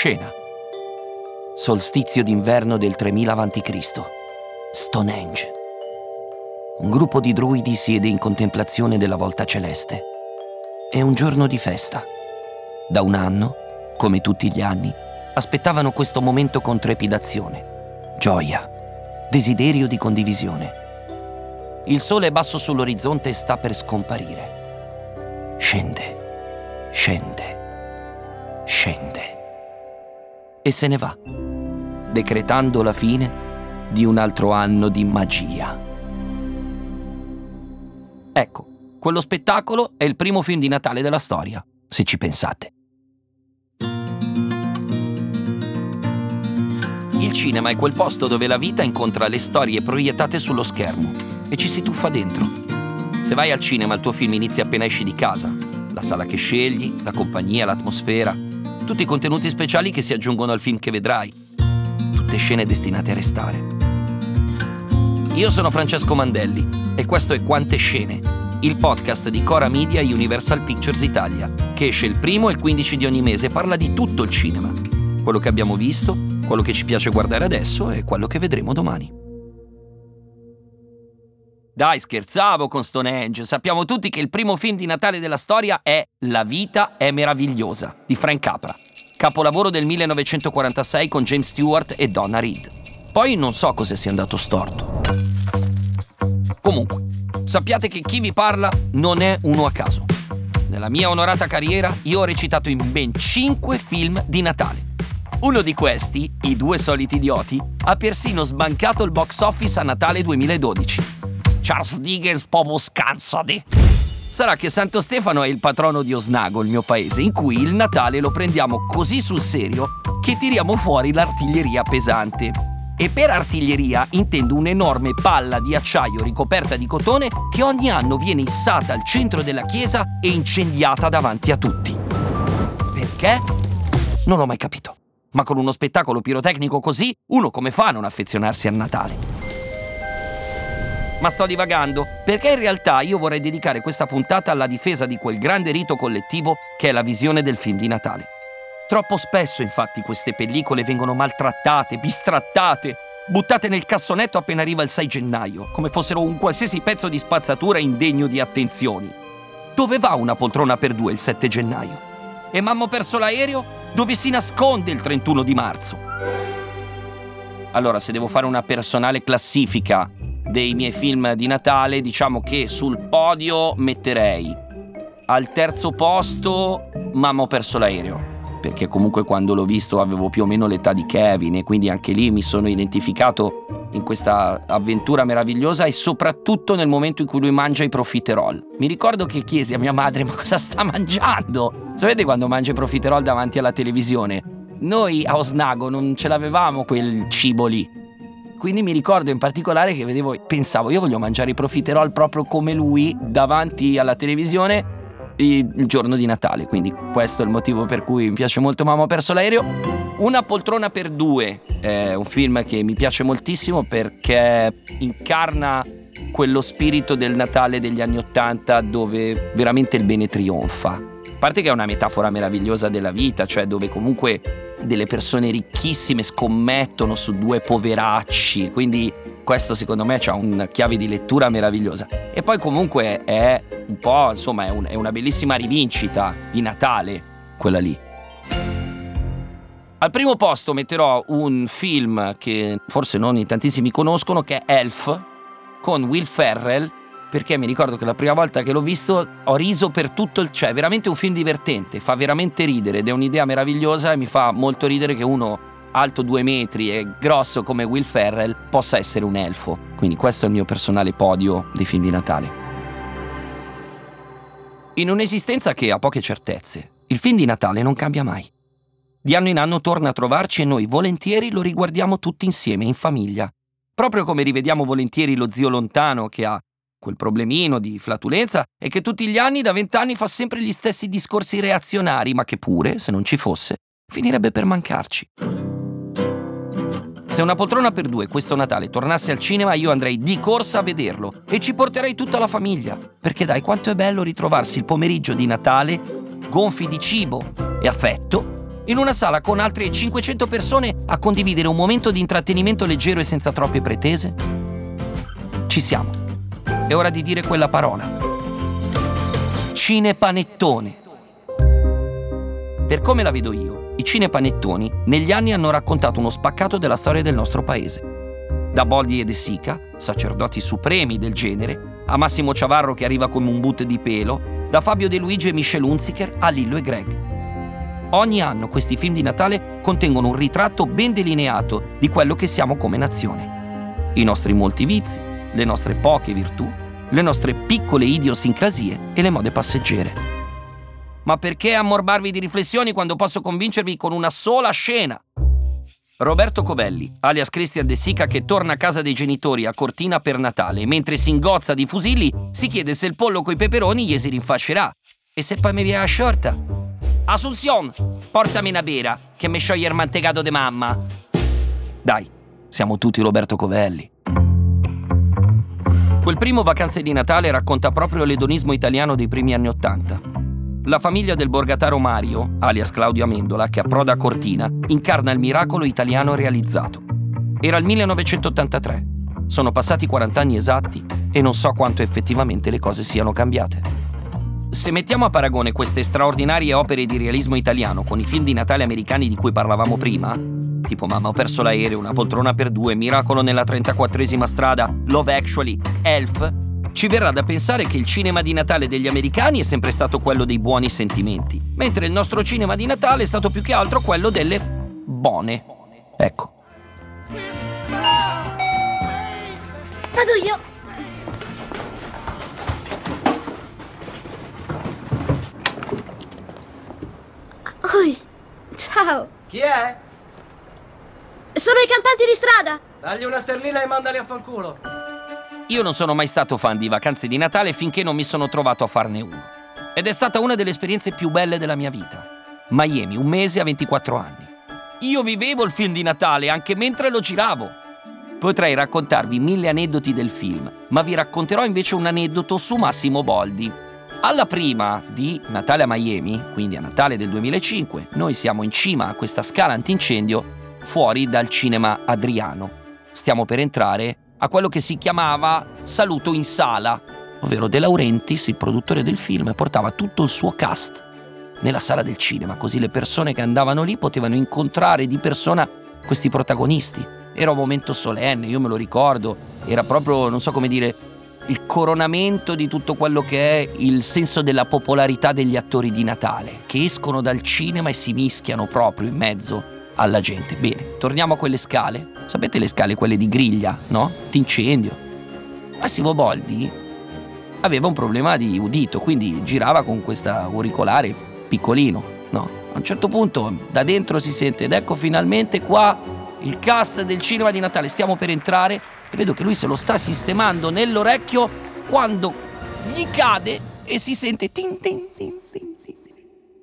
Scena. Solstizio d'inverno del 3000 a.C. Stonehenge. Un gruppo di druidi siede in contemplazione della volta celeste. È un giorno di festa. Da un anno, come tutti gli anni, aspettavano questo momento con trepidazione, gioia, desiderio di condivisione. Il sole è basso sull'orizzonte e sta per scomparire. Scende, scende, scende. E se ne va, decretando la fine di un altro anno di magia. Ecco, quello spettacolo è il primo film di Natale della storia, se ci pensate. Il cinema è quel posto dove la vita incontra le storie proiettate sullo schermo e ci si tuffa dentro. Se vai al cinema il tuo film inizia appena esci di casa. La sala che scegli, la compagnia, l'atmosfera, tutti i contenuti speciali che si aggiungono al film che vedrai. Tutte scene destinate a restare. Io sono Francesco Mandelli e questo è Quante Scene, il podcast di Cora Media e Universal Pictures Italia, che esce il primo e il 15 di ogni mese e parla di tutto il cinema. Quello che abbiamo visto, quello che ci piace guardare adesso e quello che vedremo domani. Dai, scherzavo con Stonehenge. Sappiamo tutti che il primo film di Natale della storia è La vita è meravigliosa di Frank Capra, capolavoro del 1946 con James Stewart e Donna Reed. Poi non so cosa sia andato storto. Comunque, sappiate che chi vi parla non è uno a caso. Nella mia onorata carriera io ho recitato in ben 5 film di Natale. Uno di questi, I due soliti idioti, ha persino sbancato il box office a Natale 2012. Charles Dickens proprio scansati. Sarà che Santo Stefano è il patrono di Osnago, il mio paese, in cui il Natale lo prendiamo così sul serio che tiriamo fuori l'artiglieria pesante. E per artiglieria intendo un'enorme palla di acciaio ricoperta di cotone che ogni anno viene issata al centro della chiesa e incendiata davanti a tutti. Perché? Non ho mai capito. Ma con uno spettacolo pirotecnico così, uno come fa a non affezionarsi al Natale? Ma sto divagando, perché in realtà io vorrei dedicare questa puntata alla difesa di quel grande rito collettivo che è la visione del film di Natale. Troppo spesso infatti queste pellicole vengono maltrattate, bistrattate, buttate nel cassonetto appena arriva il 6 gennaio, come fossero un qualsiasi pezzo di spazzatura indegno di attenzioni. Dove va una poltrona per due il 7 gennaio? E mamma ho perso l'aereo? Dove si nasconde il 31 di marzo? Allora, se devo fare una personale classifica dei miei film di Natale, diciamo che sul podio metterei al terzo posto Mamma ho perso l'aereo. Perché comunque quando l'ho visto avevo più o meno l'età di Kevin e quindi anche lì mi sono identificato in questa avventura meravigliosa e soprattutto nel momento in cui lui mangia i profiterol. Mi ricordo che chiesi a mia madre ma cosa sta mangiando? Sapete quando mangia i profiterol davanti alla televisione? Noi a Osnago non ce l'avevamo quel cibo lì. Quindi mi ricordo in particolare che vedevo, pensavo, io voglio mangiare i profiterol proprio come lui davanti alla televisione il giorno di Natale. Quindi questo è il motivo per cui mi piace molto Mamma ho perso l'aereo. Una poltrona per due è un film che mi piace moltissimo perché incarna quello spirito del Natale degli anni Ottanta dove veramente il bene trionfa. A parte che è una metafora meravigliosa della vita, cioè dove comunque delle persone ricchissime scommettono su due poveracci, quindi questo secondo me ha una chiave di lettura meravigliosa. E poi comunque è un po', insomma, è, un, è una bellissima rivincita di Natale, quella lì. Al primo posto metterò un film che forse non in tantissimi conoscono, che è Elf, con Will Ferrell, perché mi ricordo che la prima volta che l'ho visto ho riso per tutto il... cioè è veramente un film divertente, fa veramente ridere ed è un'idea meravigliosa e mi fa molto ridere che uno alto due metri e grosso come Will Ferrell possa essere un elfo. Quindi questo è il mio personale podio dei film di Natale. In un'esistenza che ha poche certezze, il film di Natale non cambia mai. Di anno in anno torna a trovarci e noi volentieri lo riguardiamo tutti insieme, in famiglia. Proprio come rivediamo volentieri lo zio lontano che ha quel problemino di flatulenza e che tutti gli anni da vent'anni fa sempre gli stessi discorsi reazionari, ma che pure, se non ci fosse, finirebbe per mancarci. Se una poltrona per due questo Natale tornasse al cinema, io andrei di corsa a vederlo e ci porterei tutta la famiglia. Perché dai, quanto è bello ritrovarsi il pomeriggio di Natale gonfi di cibo e affetto in una sala con altre 500 persone a condividere un momento di intrattenimento leggero e senza troppe pretese? Ci siamo. È ora di dire quella parola. Cinepanettone. Per come la vedo io, i cinepanettoni negli anni hanno raccontato uno spaccato della storia del nostro paese. Da Boldi e De Sica, sacerdoti supremi del genere, a Massimo Ciavarro che arriva come un boot di pelo, da Fabio De Luigi e Michel Hunziker a Lillo e Greg. Ogni anno questi film di Natale contengono un ritratto ben delineato di quello che siamo come nazione. I nostri molti vizi, le nostre poche virtù, le nostre piccole idiosincrasie e le mode passeggere. Ma perché ammorbarvi di riflessioni quando posso convincervi con una sola scena? Roberto Covelli, alias Christian De Sica, che torna a casa dei genitori a Cortina per Natale, mentre si ingozza di fusilli, si chiede se il pollo coi peperoni gli si rinfascerà. E se poi mi viene la sciorta? Asunción, portami una bera, che mi scioglie il mantecato di mamma. Dai, siamo tutti Roberto Covelli. Quel primo Vacanze di Natale racconta proprio l'edonismo italiano dei primi anni Ottanta. La famiglia del borgataro Mario, alias Claudio Amendola, che approda a Cortina, incarna il miracolo italiano realizzato. Era il 1983. Sono passati 40 anni esatti e non so quanto effettivamente le cose siano cambiate. Se mettiamo a paragone queste straordinarie opere di realismo italiano con i film di Natale americani di cui parlavamo prima, tipo Mamma ho perso l'aereo, Una poltrona per due, Miracolo nella 34esima strada, Love Actually, Elf, ci verrà da pensare che il cinema di Natale degli americani è sempre stato quello dei buoni sentimenti, mentre il nostro cinema di Natale è stato più che altro quello delle bone. Ecco. Vado io! Oi, ciao. Chi è? Sono i cantanti di strada. Dagli una sterlina e mandali a fanculo. Io non sono mai stato fan di vacanze di Natale finché non mi sono trovato a farne uno. Ed è stata una delle esperienze più belle della mia vita. Miami, un mese a 24 anni. Io vivevo il film di Natale anche mentre lo giravo. Potrei raccontarvi mille aneddoti del film, ma vi racconterò invece un aneddoto su Massimo Boldi, alla prima di Natale a Miami, quindi a Natale del 2005, noi siamo in cima a questa scala antincendio fuori dal cinema Adriano. Stiamo per entrare a quello che si chiamava Saluto in sala, ovvero De Laurentiis, il produttore del film, portava tutto il suo cast nella sala del cinema, così le persone che andavano lì potevano incontrare di persona questi protagonisti. Era un momento solenne, io me lo ricordo, era proprio, non so come dire, il coronamento di tutto quello che è il senso della popolarità degli attori di Natale, che escono dal cinema e si mischiano proprio in mezzo alla gente. Bene, torniamo a quelle scale. Sapete le scale, quelle di griglia, no? D'incendio. Massimo Boldi aveva un problema di udito, quindi girava con questa auricolare piccolino, no? A un certo punto da dentro si sente ed ecco finalmente qua il cast del cinema di Natale, stiamo per entrare e vedo che lui se lo sta sistemando nell'orecchio quando gli cade e si sente tin tin tin tin tin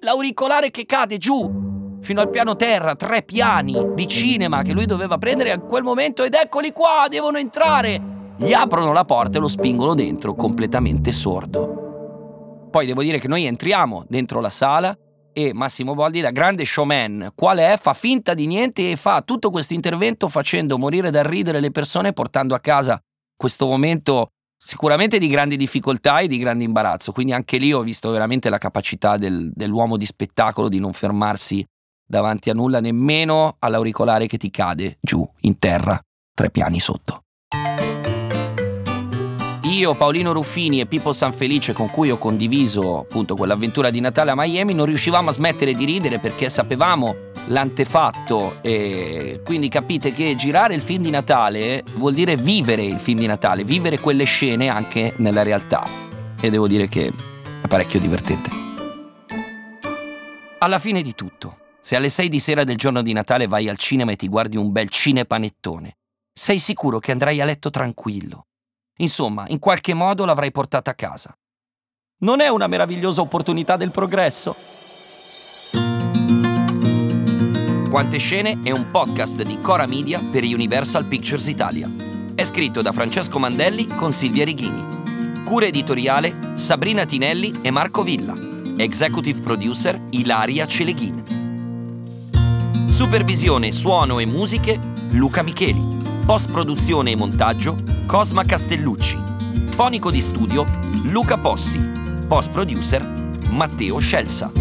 l'auricolare che cade giù fino al piano terra, tre piani di cinema che lui doveva prendere a quel momento ed eccoli qua, devono entrare. Gli aprono la porta e lo spingono dentro completamente sordo. Poi devo dire che noi entriamo dentro la sala e Massimo Boldi da grande showman, quale è, fa finta di niente e fa tutto questo intervento facendo morire dal ridere le persone portando a casa questo momento sicuramente di grandi difficoltà e di grande imbarazzo. Quindi anche lì ho visto veramente la capacità del, dell'uomo di spettacolo di non fermarsi davanti a nulla, nemmeno all'auricolare che ti cade giù in terra, tre piani sotto. Io, Paolino Ruffini e Pippo Sanfelice, con cui ho condiviso appunto quell'avventura di Natale a Miami, non riuscivamo a smettere di ridere perché sapevamo l'antefatto e quindi capite che girare il film di Natale vuol dire vivere il film di Natale, vivere quelle scene anche nella realtà. E devo dire che è parecchio divertente. Alla fine di tutto, se alle 6 di sera del giorno di Natale vai al cinema e ti guardi un bel cinepanettone, sei sicuro che andrai a letto tranquillo Insomma, in qualche modo l'avrai portata a casa. Non è una meravigliosa opportunità del progresso? Quante scene è un podcast di Cora Media per Universal Pictures Italia. È scritto da Francesco Mandelli con Silvia Righini. Cura editoriale Sabrina Tinelli e Marco Villa. Executive producer Ilaria Celeghin. Supervisione, suono e musiche Luca Micheli. Post produzione e montaggio Cosma Castellucci. Fonico di studio Luca Possi. Post producer Matteo Scelsa.